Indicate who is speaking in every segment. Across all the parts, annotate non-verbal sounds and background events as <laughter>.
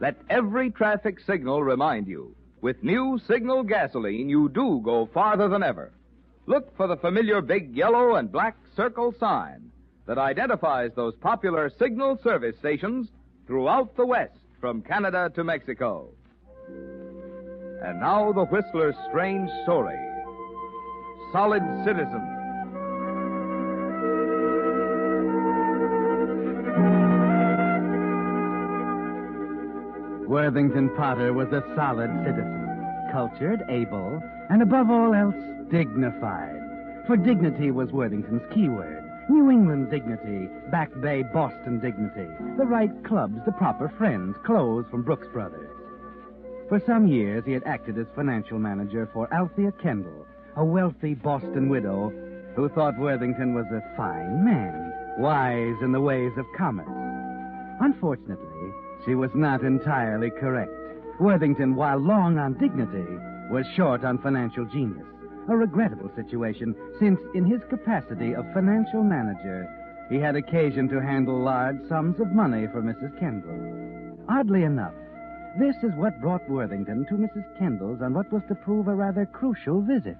Speaker 1: let every traffic signal remind you with new signal gasoline, you do go farther than ever. Look for the familiar big yellow and black circle sign that identifies those popular signal service stations throughout the West from Canada to Mexico. And now the Whistler's strange story. Solid Citizen.
Speaker 2: Worthington Potter was a solid citizen, cultured, able, and above all else, dignified. For dignity was Worthington's keyword. New England dignity, Back Bay Boston dignity, the right clubs, the proper friends, clothes from Brooks Brothers. For some years, he had acted as financial manager for Althea Kendall, a wealthy Boston widow who thought Worthington was a fine man, wise in the ways of commerce. Unfortunately, she was not entirely correct. Worthington, while long on dignity, was short on financial genius. A regrettable situation, since in his capacity of financial manager, he had occasion to handle large sums of money for Mrs. Kendall. Oddly enough, this is what brought Worthington to Mrs. Kendall's on what was to prove a rather crucial visit.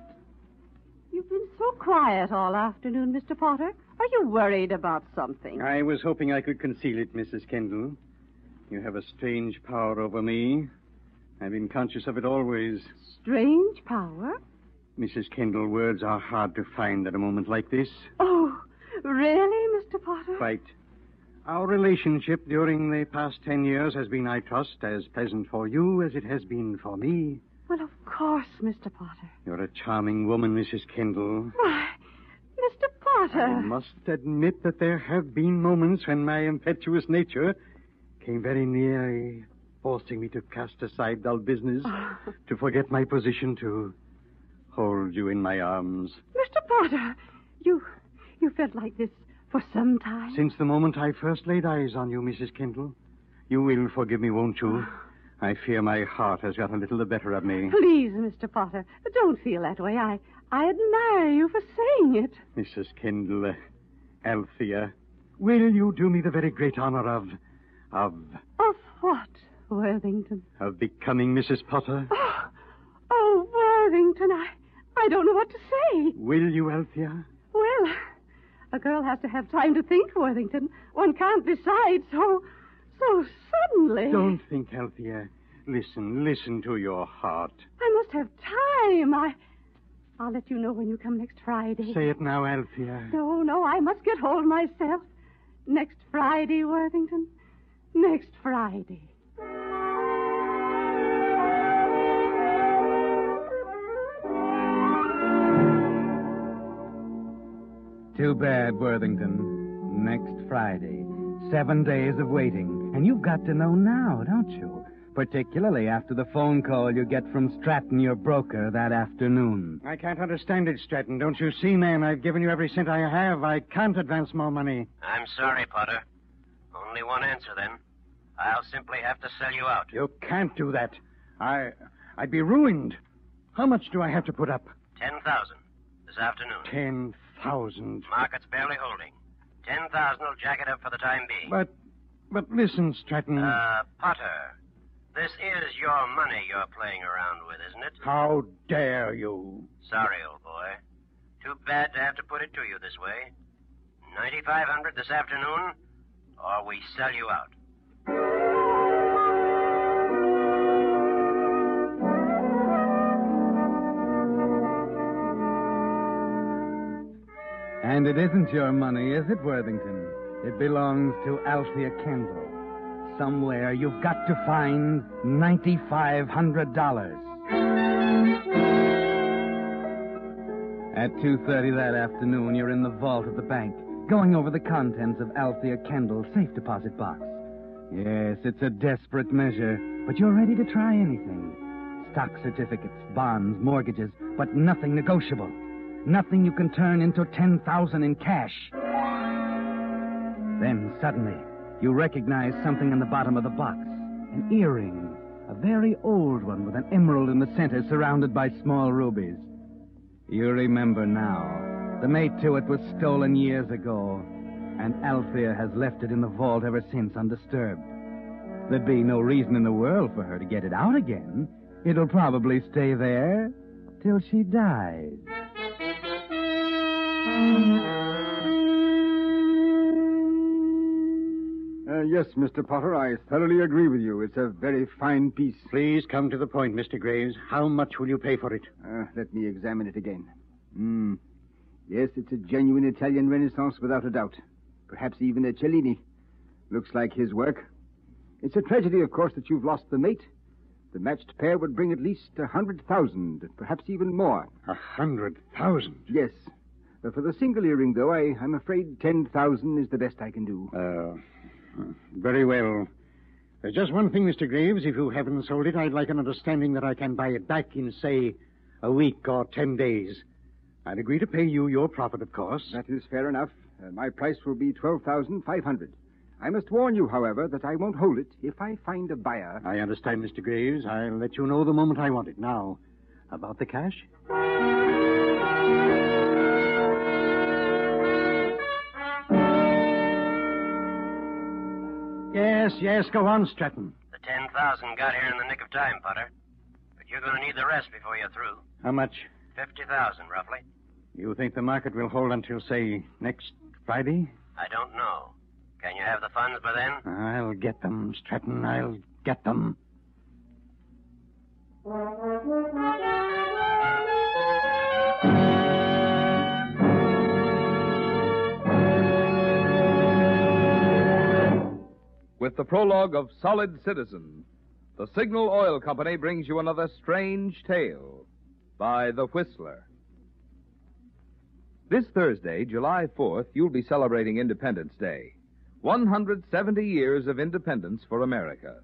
Speaker 3: You've been so quiet all afternoon, Mr. Potter. Are you worried about something?
Speaker 4: I was hoping I could conceal it, Mrs. Kendall. You have a strange power over me. I've been conscious of it always.
Speaker 3: Strange power?
Speaker 4: Mrs. Kendall, words are hard to find at a moment like this.
Speaker 3: Oh, really, Mr. Potter?
Speaker 4: Quite. Our relationship during the past ten years has been, I trust, as pleasant for you as it has been for me.
Speaker 3: Well, of course, Mr. Potter.
Speaker 4: You're a charming woman, Mrs. Kendall.
Speaker 3: Why, Mr. Potter.
Speaker 4: I must admit that there have been moments when my impetuous nature came very near eh, forcing me to cast aside dull business, <laughs> to forget my position, to hold you in my arms.
Speaker 3: Mr. Potter, you you felt like this for some time.
Speaker 4: Since the moment I first laid eyes on you, Mrs. Kendall. You will forgive me, won't you? <sighs> I fear my heart has got a little the better of me.
Speaker 3: Please, Mr. Potter, don't feel that way. I I admire you for saying it.
Speaker 4: Mrs. Kendall, Althea, will you do me the very great honor of of
Speaker 3: Of what, Worthington?
Speaker 4: of becoming Mrs. Potter?
Speaker 3: Oh, oh, Worthington, I I don't know what to say.
Speaker 4: Will you, Althea?
Speaker 3: Well, a girl has to have time to think, Worthington. One can't decide so so suddenly.
Speaker 4: Don't think, Althea. Listen, listen to your heart.
Speaker 3: I must have time. I I'll let you know when you come next Friday.
Speaker 4: Say it now, Althea.
Speaker 3: No, no, I must get hold of myself. Next Friday, Worthington. Next Friday.
Speaker 2: Too bad, Worthington. Next Friday. Seven days of waiting. And you've got to know now, don't you? Particularly after the phone call you get from Stratton, your broker, that afternoon.
Speaker 4: I can't understand it, Stratton. Don't you see, man? I've given you every cent I have. I can't advance more money.
Speaker 5: I'm sorry, Potter. Only one answer, then. I'll simply have to sell you out.
Speaker 4: You can't do that. I, I'd be ruined. How much do I have to put up?
Speaker 5: Ten thousand this afternoon.
Speaker 4: Ten thousand.
Speaker 5: Market's barely holding. Ten thousand will jack it up for the time being.
Speaker 4: But, but listen, Stratton.
Speaker 5: Uh, Potter, this is your money you're playing around with, isn't it?
Speaker 4: How dare you?
Speaker 5: Sorry, old boy. Too bad to have to put it to you this way. 9500 this afternoon, or we sell you out.
Speaker 2: And it isn't your money, is it, Worthington? It belongs to Althea Kendall. Somewhere you've got to find $9,500. At 2.30 that afternoon, you're in the vault of the bank, going over the contents of Althea Kendall's safe deposit box. Yes, it's a desperate measure, but you're ready to try anything. Stock certificates, bonds, mortgages, but nothing negotiable. Nothing you can turn into 10,000 in cash. Then suddenly, you recognize something in the bottom of the box. An earring. A very old one with an emerald in the center surrounded by small rubies. You remember now. The mate to it was stolen years ago, and Althea has left it in the vault ever since undisturbed. There'd be no reason in the world for her to get it out again. It'll probably stay there till she dies.
Speaker 6: Uh, yes, Mr. Potter, I thoroughly agree with you. It's a very fine piece.
Speaker 7: Please come to the point, Mr. Graves. How much will you pay for it?
Speaker 6: Uh, let me examine it again. Hmm. Yes, it's a genuine Italian Renaissance without a doubt. Perhaps even a Cellini. Looks like his work. It's a tragedy, of course, that you've lost the mate. The matched pair would bring at least a hundred thousand, perhaps even more.
Speaker 7: A hundred thousand?
Speaker 6: Yes. Uh, for the single earring, though, I, I'm afraid ten thousand is the best I can do.
Speaker 7: Uh, very well. There's just one thing, Mr. Graves. If you haven't sold it, I'd like an understanding that I can buy it back in, say, a week or ten days. I'd agree to pay you your profit, of course.
Speaker 6: That is fair enough. Uh, my price will be twelve thousand five hundred. I must warn you, however, that I won't hold it if I find a buyer.
Speaker 7: I understand, Mr. Graves. I'll let you know the moment I want it. Now, about the cash? Yes, yes, go on, Stratton.
Speaker 5: The 10,000 got here in the nick of time, Potter. But you're going to need the rest before you're through.
Speaker 7: How much?
Speaker 5: 50,000, roughly.
Speaker 7: You think the market will hold until, say, next Friday?
Speaker 5: I don't know. Can you have the funds by then?
Speaker 7: I'll get them, Stratton. I'll get them.
Speaker 1: With the prologue of Solid Citizen, the Signal Oil Company brings you another strange tale by The Whistler. This Thursday, July 4th, you'll be celebrating Independence Day. 170 years of independence for America.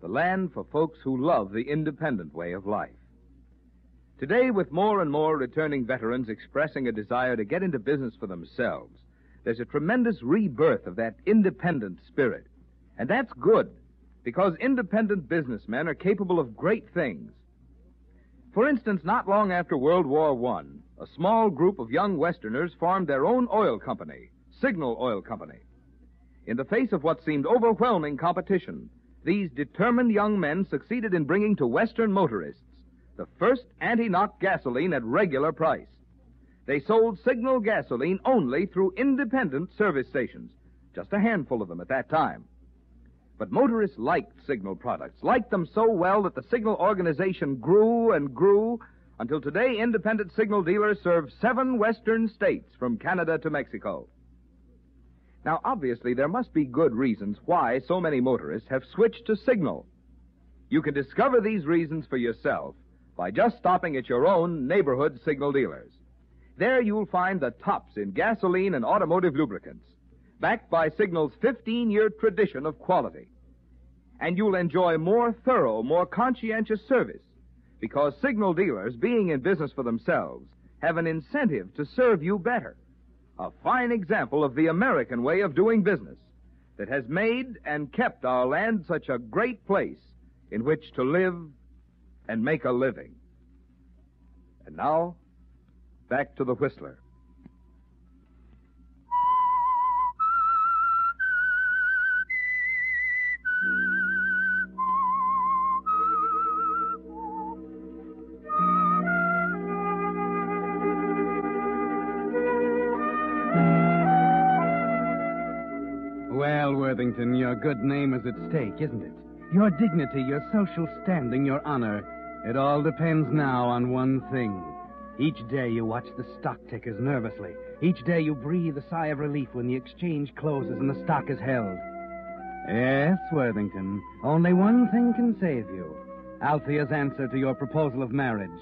Speaker 1: The land for folks who love the independent way of life. Today, with more and more returning veterans expressing a desire to get into business for themselves, there's a tremendous rebirth of that independent spirit. And that's good, because independent businessmen are capable of great things. For instance, not long after World War I, a small group of young Westerners formed their own oil company, Signal Oil Company. In the face of what seemed overwhelming competition, these determined young men succeeded in bringing to Western motorists the first anti-knock gasoline at regular price. They sold Signal gasoline only through independent service stations, just a handful of them at that time. But motorists liked Signal products, liked them so well that the Signal organization grew and grew until today independent Signal dealers serve seven western states from Canada to Mexico. Now, obviously, there must be good reasons why so many motorists have switched to Signal. You can discover these reasons for yourself by just stopping at your own neighborhood Signal dealers. There you'll find the tops in gasoline and automotive lubricants backed by Signal's 15 year tradition of quality. And you'll enjoy more thorough, more conscientious service because Signal dealers, being in business for themselves, have an incentive to serve you better. A fine example of the American way of doing business that has made and kept our land such a great place in which to live and make a living. And now, back to the Whistler.
Speaker 2: Well, Worthington, your good name is at stake, isn't it? Your dignity, your social standing, your honor. It all depends now on one thing. Each day you watch the stock tickers nervously. Each day you breathe a sigh of relief when the exchange closes and the stock is held. Yes, Worthington, only one thing can save you. Althea's answer to your proposal of marriage.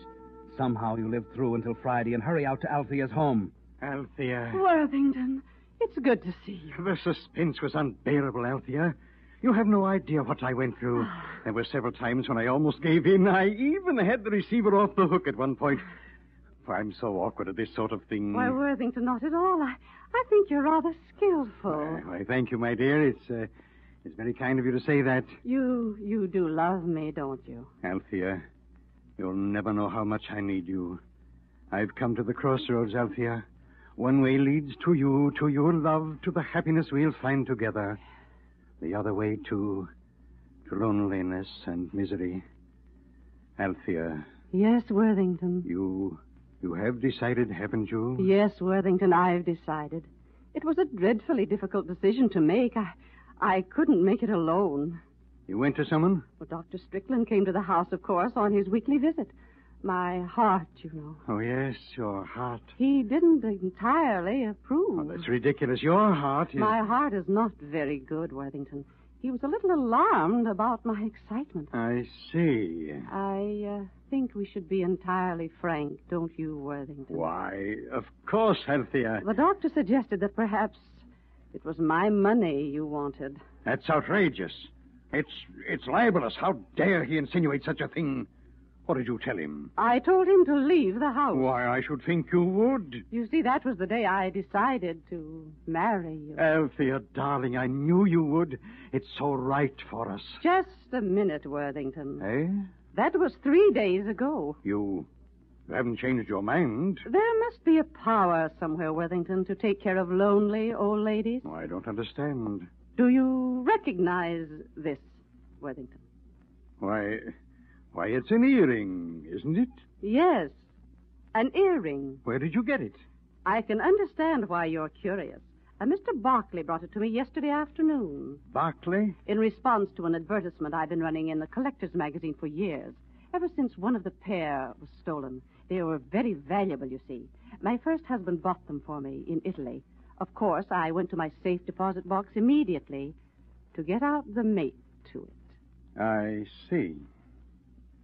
Speaker 2: Somehow you live through until Friday and hurry out to Althea's home.
Speaker 4: Althea.
Speaker 3: Worthington, it's good to see you.
Speaker 4: The suspense was unbearable, Althea. You have no idea what I went through. <sighs> There were several times when I almost gave in. I even had the receiver off the hook at one point. For I'm so awkward at this sort of thing.
Speaker 3: Why, Worthington, not at all. I, I think you're rather skillful.
Speaker 4: Why, why, thank you, my dear. It's, uh, it's very kind of you to say that.
Speaker 3: You, you do love me, don't you?
Speaker 4: Althea, you'll never know how much I need you. I've come to the crossroads, Althea. One way leads to you, to your love, to the happiness we'll find together. The other way to, to loneliness and misery. Althea,
Speaker 3: Yes, Worthington.
Speaker 4: you, you have decided, haven't you?
Speaker 3: Yes, Worthington, I've decided. It was a dreadfully difficult decision to make. I, I couldn't make it alone.
Speaker 4: You went to someone?
Speaker 3: Well, Dr. Strickland came to the house, of course, on his weekly visit. My heart, you know.
Speaker 4: Oh, yes, your heart.
Speaker 3: He didn't entirely approve.
Speaker 4: Oh, that's ridiculous. Your heart is.
Speaker 3: My heart is not very good, Worthington. He was a little alarmed about my excitement.
Speaker 4: I see.
Speaker 3: I uh, think we should be entirely frank, don't you, Worthington?
Speaker 4: Why, of course, Althea.
Speaker 3: The doctor suggested that perhaps it was my money you wanted.
Speaker 4: That's outrageous. It's it's libelous. How dare he insinuate such a thing? What did you tell him?
Speaker 3: I told him to leave the house.
Speaker 4: Why, I should think you would.
Speaker 3: You see, that was the day I decided to marry you.
Speaker 4: Althea, darling, I knew you would. It's so right for us.
Speaker 3: Just a minute, Worthington.
Speaker 4: Eh?
Speaker 3: That was three days ago.
Speaker 4: You, you haven't changed your mind.
Speaker 3: There must be a power somewhere, Worthington, to take care of lonely old ladies.
Speaker 4: Oh, I don't understand.
Speaker 3: Do you recognize this, Worthington?
Speaker 4: Why, why, it's an earring, isn't it?
Speaker 3: Yes, an earring.
Speaker 4: Where did you get it?
Speaker 3: I can understand why you're curious. Uh, Mr. Barclay brought it to me yesterday afternoon
Speaker 4: Barclay?
Speaker 3: in response to an advertisement I've been running in the collector's magazine for years, ever since one of the pair was stolen. They were very valuable, you see. My first husband bought them for me in Italy. Of course, I went to my safe deposit box immediately to get out the mate to it.
Speaker 4: I see.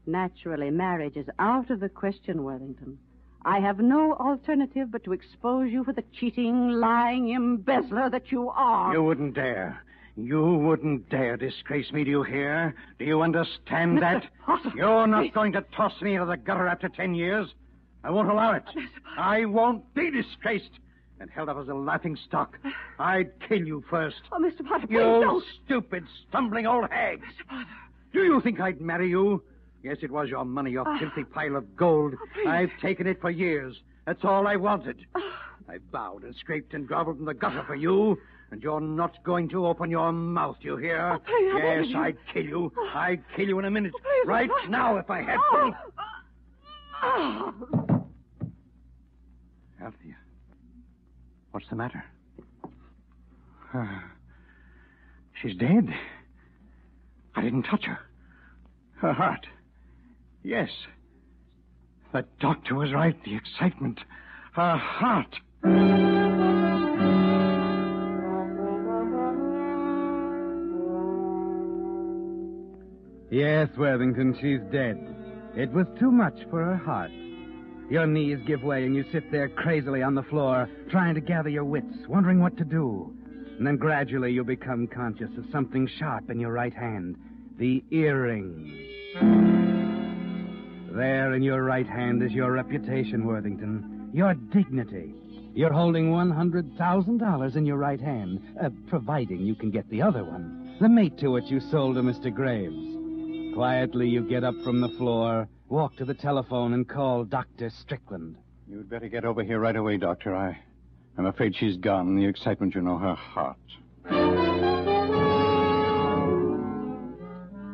Speaker 3: Naturally, marriage is out of the question, Worthington. I have no alternative but to expose you for the cheating, lying embezzler that you are.
Speaker 4: You wouldn't dare. You wouldn't dare disgrace me, do you hear? Do you understand
Speaker 3: Mr.
Speaker 4: that?
Speaker 3: Potter,
Speaker 4: You're not
Speaker 3: please.
Speaker 4: going to toss me into the gutter after ten years. I won't allow it. I won't be disgraced and held up as a laughing stock. I'd kill you first.
Speaker 3: Oh, Mr. Potter, please
Speaker 4: You
Speaker 3: don't.
Speaker 4: stupid, stumbling old hag.
Speaker 3: Mr. Potter.
Speaker 4: Do you think I'd marry you? Yes, it was your money, your
Speaker 3: Ah.
Speaker 4: filthy pile of gold.
Speaker 3: Oh.
Speaker 4: I've taken it for years. That's all I wanted.
Speaker 3: Ah.
Speaker 4: I bowed and scraped and groveled in the gutter for you, and you're not going to open your mouth, you hear?
Speaker 3: Oh, please,
Speaker 4: yes,
Speaker 3: you.
Speaker 4: I'd kill you. I'd kill you in a minute.
Speaker 3: Oh, please,
Speaker 4: right. Now, if I had to.
Speaker 3: Oh.
Speaker 4: Althea, what's the matter? Ah, she's dead. I didn't touch her. Her heart. Yes. The doctor was right. The excitement. Her heart.
Speaker 2: Yes, Worthington, she's dead. It was too much for her heart. Your knees give way and you sit there crazily on the floor, trying to gather your wits, wondering what to do. And then gradually you become conscious of something sharp in your right hand the earring. There in your right hand is your reputation, Worthington, your dignity. You're holding $100,000 in your right hand, uh, providing you can get the other one, the mate to it you sold to Mr. Graves. Quietly, you get up from the floor, walk to the telephone, and call Dr. Strickland.
Speaker 8: You'd better get over here right away, Doctor. I, I'm afraid she's gone. The excitement, you know, her heart.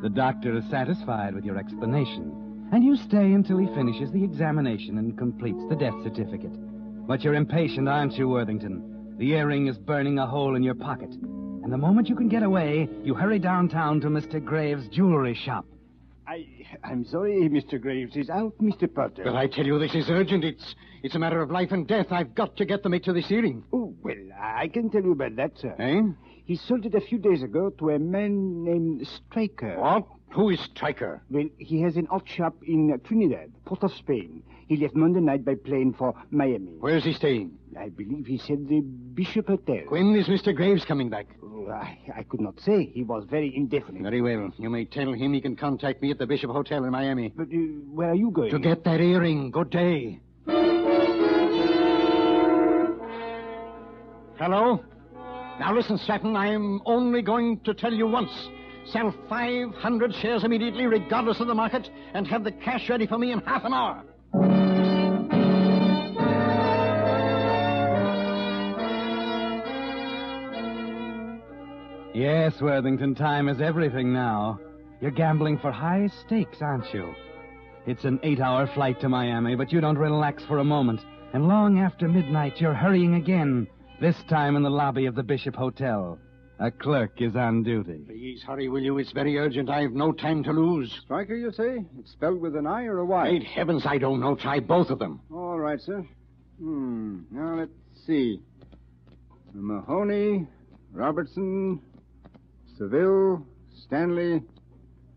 Speaker 2: The doctor is satisfied with your explanation, and you stay until he finishes the examination and completes the death certificate. But you're impatient, aren't you, Worthington? The earring is burning a hole in your pocket, and And the moment you can get away, you hurry downtown to Mr. Graves' jewelry shop.
Speaker 9: I, I'm sorry, Mr. Graves is out, Mr. Potter.
Speaker 4: But I tell you, this is urgent. It's it's a matter of life and death. I've got to get the mate to this earring.
Speaker 9: Oh, well, I can tell you about that, sir.
Speaker 4: Eh?
Speaker 9: He sold it a few days ago to a man named Stryker.
Speaker 4: What? Who is Stryker?
Speaker 9: Well, he has an art shop in Trinidad, Port of Spain. He left Monday night by plane for Miami.
Speaker 4: Where's he staying?
Speaker 9: I believe he said the Bishop Hotel.
Speaker 4: When is Mr. Graves coming back?
Speaker 9: Oh, I, I could not say. He was very indefinite.
Speaker 4: Very well. You may tell him he can contact me at the Bishop Hotel in Miami.
Speaker 9: But uh, where are you going?
Speaker 4: To get that earring. Good day. Hello? Now listen, Stratton, I'm only going to tell you once. Sell 500 shares immediately, regardless of the market, and have the cash ready for me in half an hour.
Speaker 2: Yes, Worthington, time is everything now. You're gambling for high stakes, aren't you? It's an eight hour flight to Miami, but you don't relax for a moment. And long after midnight, you're hurrying again, this time in the lobby of the Bishop Hotel. A clerk is on duty.
Speaker 4: Please hurry, will you? It's very urgent. I've no time to lose.
Speaker 6: Stryker, you say? It's spelled with an I or a Y?
Speaker 4: Great heavens, I don't know. Try both of them.
Speaker 6: All right, sir. Hmm. Now, let's see. Mahoney, Robertson, Seville, Stanley.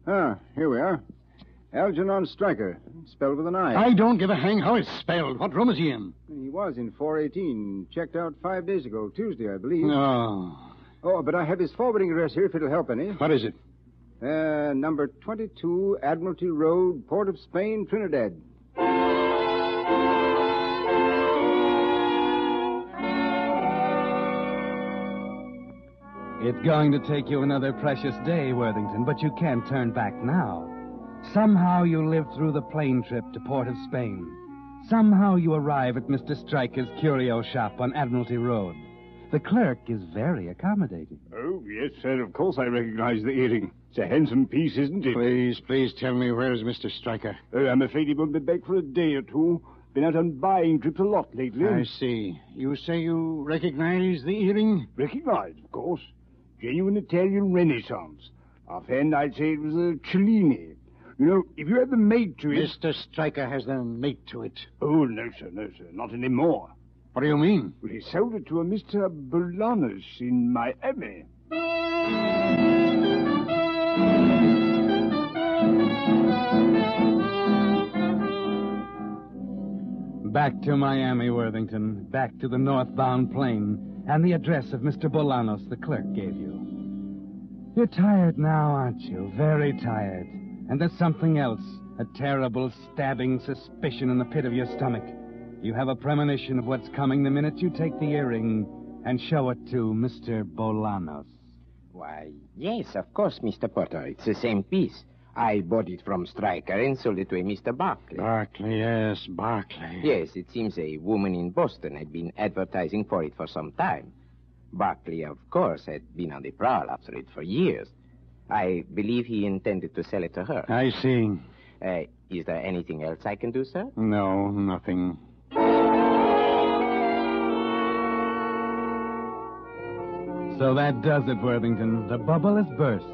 Speaker 6: Ah, here we are. Algernon Stryker, spelled with an I.
Speaker 4: I don't give a hang how it's spelled. What room is he in?
Speaker 6: He was in 418. Checked out five days ago, Tuesday, I believe.
Speaker 4: No.
Speaker 6: Oh, but I have his forwarding address here if it'll help any.
Speaker 4: What is it?
Speaker 6: Uh, number 22, Admiralty Road, Port of Spain, Trinidad.
Speaker 2: It's going to take you another precious day, Worthington, but you can't turn back now. Somehow you live through the plane trip to Port of Spain. Somehow you arrive at Mr. Stryker's curio shop on Admiralty Road. The clerk is very accommodating.
Speaker 9: Oh, yes, sir. Of course I recognize the earring. It's a handsome piece, isn't it?
Speaker 4: Please, please tell me where's Mr. Stryker.
Speaker 9: Oh, I'm afraid he won't be back for a day or two. Been out on buying trips a lot lately.
Speaker 4: I see. You say you recognize the earring?
Speaker 9: Recognize, of course. Genuine Italian Renaissance. Offhand, I'd say it was a Cellini. You know, if you had the mate to it...
Speaker 4: Mr. Stryker has the mate to it.
Speaker 9: Oh, no, sir, no, sir. Not anymore.
Speaker 4: What do you mean?
Speaker 9: Well, he sold it to a Mr. Bolanos in Miami.
Speaker 2: Back to Miami, Worthington. Back to the northbound plane and the address of Mr. Bolanos the clerk gave you. You're tired now, aren't you? Very tired. And there's something else. A terrible stabbing suspicion in the pit of your stomach. You have a premonition of what's coming the minute you take the earring and show it to Mr. Bolanos.
Speaker 10: Why, yes, of course, Mr. Potter. It's the same piece. I bought it from Stryker and sold it to a Mr. Barclay.
Speaker 4: Barclay, yes, Barclay.
Speaker 10: Yes, it seems a woman in Boston had been advertising for it for some time. Barclay, of course, had been on the prowl after it for years. I believe he intended to sell it to her.
Speaker 4: I see.
Speaker 10: Uh, is there anything else I can do, sir?
Speaker 4: No, nothing.
Speaker 2: So that does it, Worthington. The bubble has burst.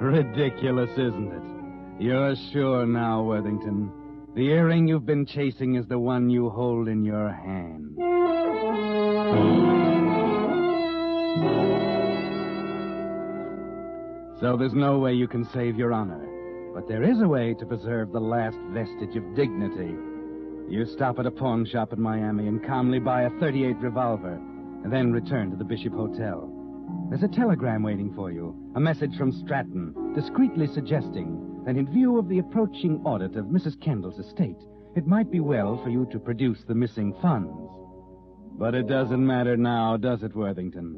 Speaker 2: Ridiculous, isn't it? You're sure now, Worthington. The earring you've been chasing is the one you hold in your hand. So there's no way you can save your honor. But there is a way to preserve the last vestige of dignity. You stop at a pawn shop in Miami and calmly buy a 38 revolver, and then return to the Bishop Hotel. There's a telegram waiting for you, a message from Stratton, discreetly suggesting that in view of the approaching audit of Mrs. Kendall's estate, it might be well for you to produce the missing funds. But it doesn't matter now, does it, Worthington?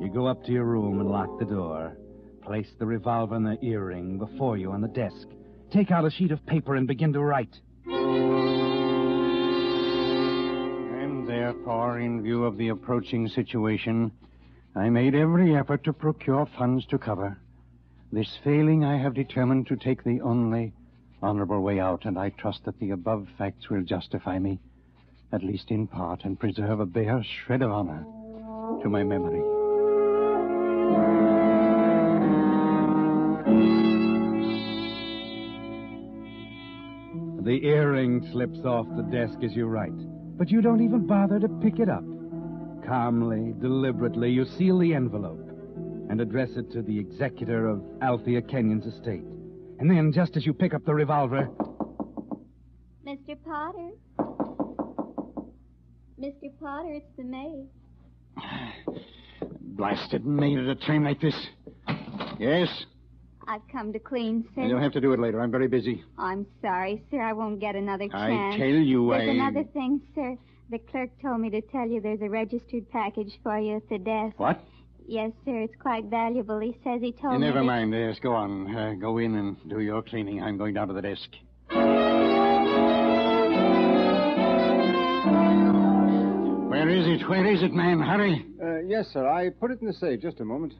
Speaker 2: You go up to your room and lock the door. Place the revolver and the earring before you on the desk. Take out a sheet of paper and begin to write.
Speaker 4: Therefore, in view of the approaching situation, I made every effort to procure funds to cover. This failing, I have determined to take the only honorable way out, and I trust that the above facts will justify me, at least in part, and preserve a bare shred of honor to my memory.
Speaker 2: The earring slips off the desk as you write, but you don't even bother to pick it up. Calmly, deliberately, you seal the envelope and address it to the executor of Althea Kenyon's estate. And then, just as you pick up the revolver,
Speaker 11: Mr. Potter? Mr. Potter, it's the maid. <sighs>
Speaker 4: Blasted maid at a time like this. Yes?
Speaker 11: I've come to clean, sir.
Speaker 4: You'll have to do it later. I'm very busy.
Speaker 11: I'm sorry, sir. I won't get another chance.
Speaker 4: I
Speaker 11: chance.
Speaker 4: tell you,
Speaker 11: There's
Speaker 4: I-
Speaker 11: another thing, sir. The clerk told me to tell you there's a registered package for you at the desk.
Speaker 4: What?
Speaker 11: Yes, sir. It's quite valuable. He says he told me.
Speaker 4: Never
Speaker 11: that-
Speaker 4: mind. Yes, go on. Uh, go in and do your cleaning. I'm going down to the desk. Where is it? Where is it, man? Hurry.
Speaker 6: Uh, yes, sir. I put it in the safe. Just a moment.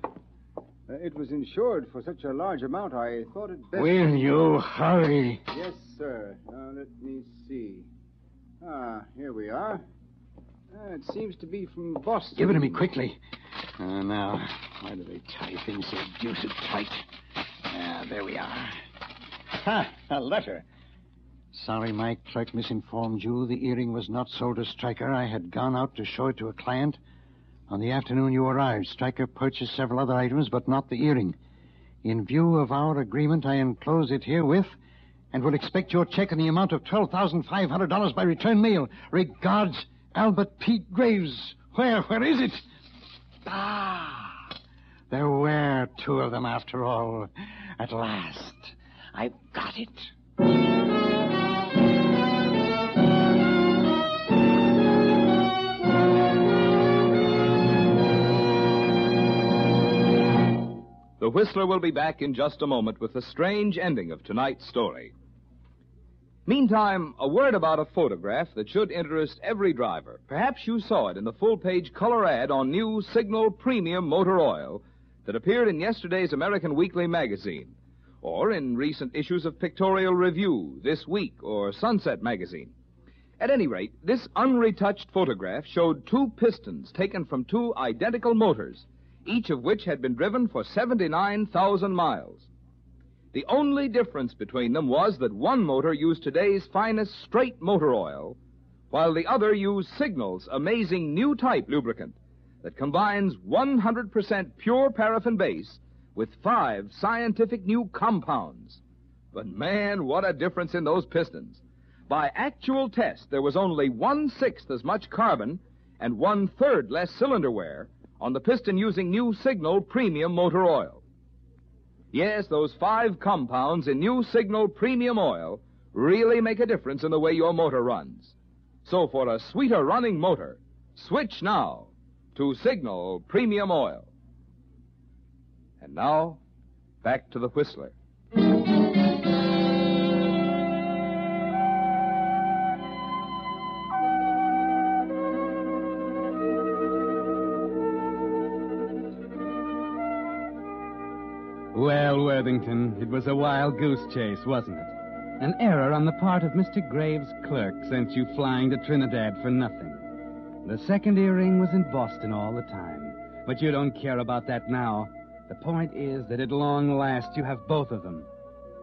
Speaker 6: Uh, it was insured for such a large amount, I thought it best.
Speaker 4: Will you hurry?
Speaker 6: Yes, sir. Now, let me see. Ah, here we are. Ah, it seems to be from Boston.
Speaker 4: Give it to me quickly. Uh, now, why do they tie things so deuced tight? Ah, there we are. Ha! A letter. Sorry my clerk misinformed you. The earring was not sold to Stryker. I had gone out to show it to a client. On the afternoon you arrived, Stryker purchased several other items, but not the earring. In view of our agreement, I enclose it herewith and will expect your check in the amount of $12,500 by return mail. Regards, Albert Pete Graves. Where? Where is it? Ah, there were two of them after all. At last, I've got it.
Speaker 1: The Whistler will be back in just a moment with the strange ending of tonight's story. Meantime, a word about a photograph that should interest every driver. Perhaps you saw it in the full page color ad on new Signal Premium Motor Oil that appeared in yesterday's American Weekly magazine, or in recent issues of Pictorial Review, This Week, or Sunset magazine. At any rate, this unretouched photograph showed two pistons taken from two identical motors, each of which had been driven for 79,000 miles. The only difference between them was that one motor used today's finest straight motor oil, while the other used Signal's amazing new type lubricant that combines 100% pure paraffin base with five scientific new compounds. But man, what a difference in those pistons. By actual test, there was only one sixth as much carbon and one third less cylinder wear on the piston using new Signal Premium Motor Oil. Yes, those five compounds in new Signal Premium Oil really make a difference in the way your motor runs. So for a sweeter running motor, switch now to Signal Premium Oil. And now, back to the Whistler.
Speaker 2: Well, Worthington, it was a wild goose chase, wasn't it? An error on the part of Mr. Graves' clerk sent you flying to Trinidad for nothing. The second earring was in Boston all the time. But you don't care about that now. The point is that at long last you have both of them.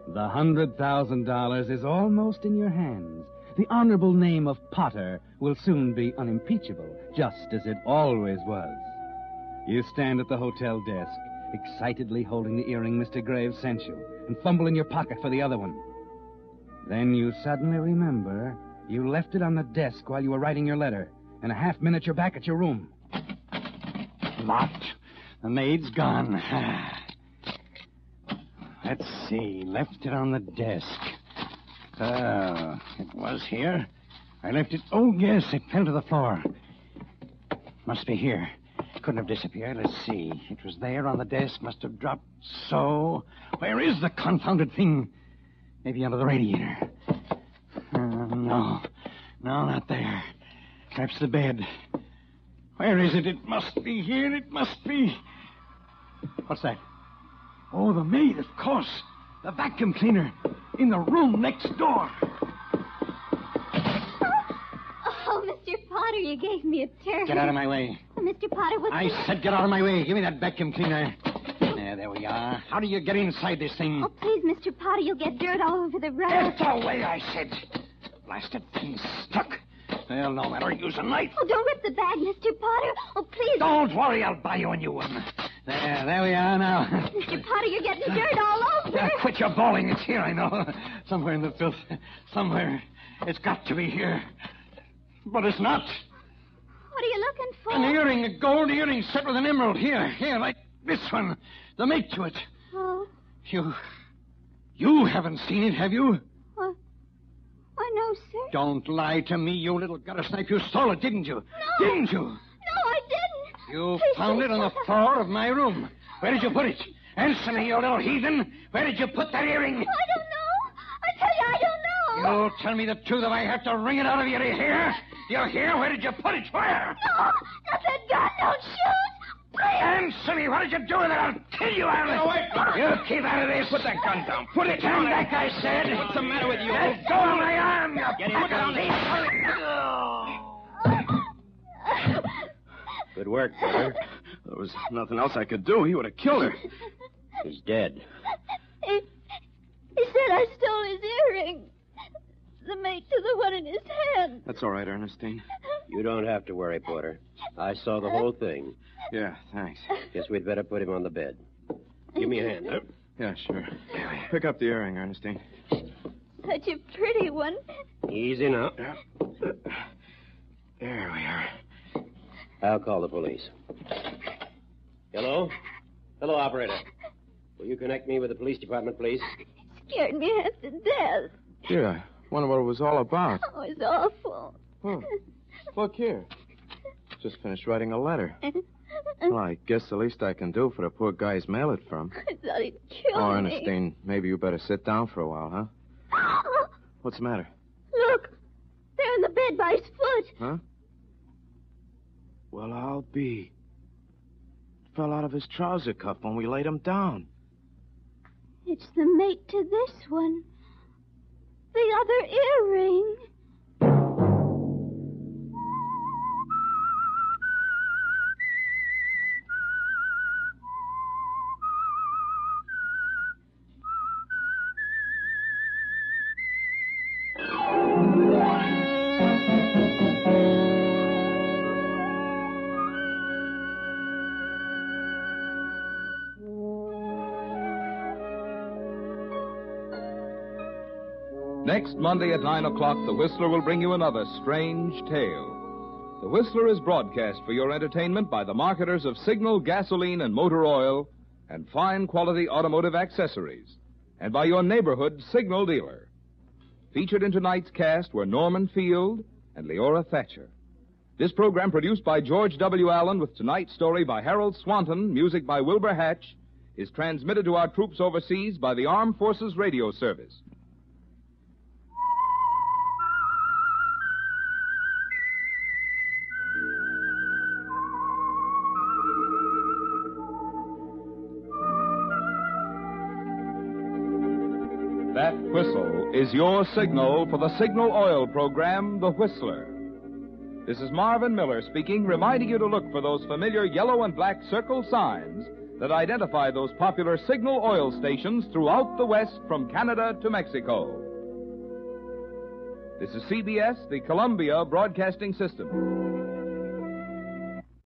Speaker 2: The hundred thousand dollars is almost in your hands. The honorable name of Potter will soon be unimpeachable, just as it always was. You stand at the hotel desk, excitedly holding the earring Mr. Graves sent you, and fumble in your pocket for the other one. Then you suddenly remember you left it on the desk while you were writing your letter. In a half minute, you're back at your room.
Speaker 4: Locked. The maid's gone. <sighs> Let's see. Left it on the desk. Oh, it was here. I left it. Oh, yes, it fell to the floor. Must be here. Couldn't have disappeared. Let's see. It was there on the desk. Must have dropped so. Where is the confounded thing? Maybe under the radiator. Uh, no. No, not there. Perhaps the bed. Where is it? It must be here. It must be. What's that? Oh, the maid, of course. The vacuum cleaner. In the room next door.
Speaker 11: Potter, you gave me a turn.
Speaker 4: Get out of my way.
Speaker 11: Oh, Mr. Potter, what's
Speaker 4: I said get out of my way. Give me that vacuum cleaner. There, there we are. How do you get inside this thing?
Speaker 11: Oh, please, Mr. Potter, you'll get dirt all over the rug.
Speaker 4: Get away, I said. Blasted thing stuck. Well, no matter. Use a knife.
Speaker 11: Oh, don't rip the bag, Mr. Potter. Oh, please.
Speaker 4: Don't worry, I'll buy you a new one. There, there we are now.
Speaker 11: Mr. Potter, you're getting dirt all over.
Speaker 4: Yeah, quit your bawling. It's here, I know. Somewhere in the filth. Somewhere. It's got to be here. But it's not.
Speaker 11: What are you looking for?
Speaker 4: An earring, a gold earring set with an emerald. Here, here, like this one. The mate to it.
Speaker 11: Oh,
Speaker 4: You. You haven't seen it, have you?
Speaker 11: oh, oh, no, sir.
Speaker 4: Don't lie to me, you little gutter snipe. You stole it, didn't you?
Speaker 11: No.
Speaker 4: Didn't you?
Speaker 11: No, I didn't.
Speaker 4: You
Speaker 11: Please
Speaker 4: found it on the floor of my room. Where did you put it? Answer me, you little heathen. Where did you put that earring?
Speaker 11: I don't know. I tell you, I don't know.
Speaker 4: You'll tell me the truth, or I have to wring it out of you. Do you hear? Do you hear? Where did you put it? Where?
Speaker 11: No, not that gun. Don't shoot. Please.
Speaker 4: Answer me. What did you do with it? I'll kill you out of it. You keep out of this. Put that gun down. Put it down, back, I said. What's the matter with you? Let go of my arm. You
Speaker 5: Get
Speaker 4: put
Speaker 5: it down. Good work, Porter.
Speaker 12: There was nothing else I could do. He would have killed her.
Speaker 5: He's dead.
Speaker 11: He, he said I stole his earring. The mate to the one in his hand.
Speaker 12: That's all right, Ernestine.
Speaker 5: You don't have to worry, Porter. I saw the whole thing.
Speaker 12: Yeah, thanks.
Speaker 5: Guess we'd better put him on the bed. Give me a hand, huh?
Speaker 12: Yeah, sure. Pick up the earring, Ernestine.
Speaker 11: Such a pretty one.
Speaker 5: Easy now.
Speaker 12: There we are.
Speaker 5: I'll call the police. Hello? Hello, operator. Will you connect me with the police department, please?
Speaker 11: Scared me half to death.
Speaker 12: Gee, I wonder what it was all about.
Speaker 11: Oh, it's awful.
Speaker 12: Huh. Look here. Just finished writing a letter. Well, I guess the least I can do for the poor guy he's mail it from.
Speaker 11: I thought he'd kill
Speaker 12: Oh,
Speaker 11: me.
Speaker 12: Ernestine, maybe you better sit down for a while, huh? What's the matter?
Speaker 11: Look, there in the bed by his foot.
Speaker 12: Huh? Well, I'll be. It fell out of his trouser cuff when we laid him down.
Speaker 11: It's the mate to this one. The other earring.
Speaker 1: Next Monday at 9 o'clock, The Whistler will bring you another strange tale. The Whistler is broadcast for your entertainment by the marketers of Signal gasoline and motor oil and fine quality automotive accessories, and by your neighborhood Signal dealer. Featured in tonight's cast were Norman Field and Leora Thatcher. This program, produced by George W. Allen with tonight's story by Harold Swanton, music by Wilbur Hatch, is transmitted to our troops overseas by the Armed Forces Radio Service. Is your signal for the Signal Oil program, The Whistler. This is Marvin Miller speaking, reminding you to look for those familiar yellow and black circle signs that identify those popular Signal Oil stations throughout the West from Canada to Mexico. This is CBS, the Columbia Broadcasting System.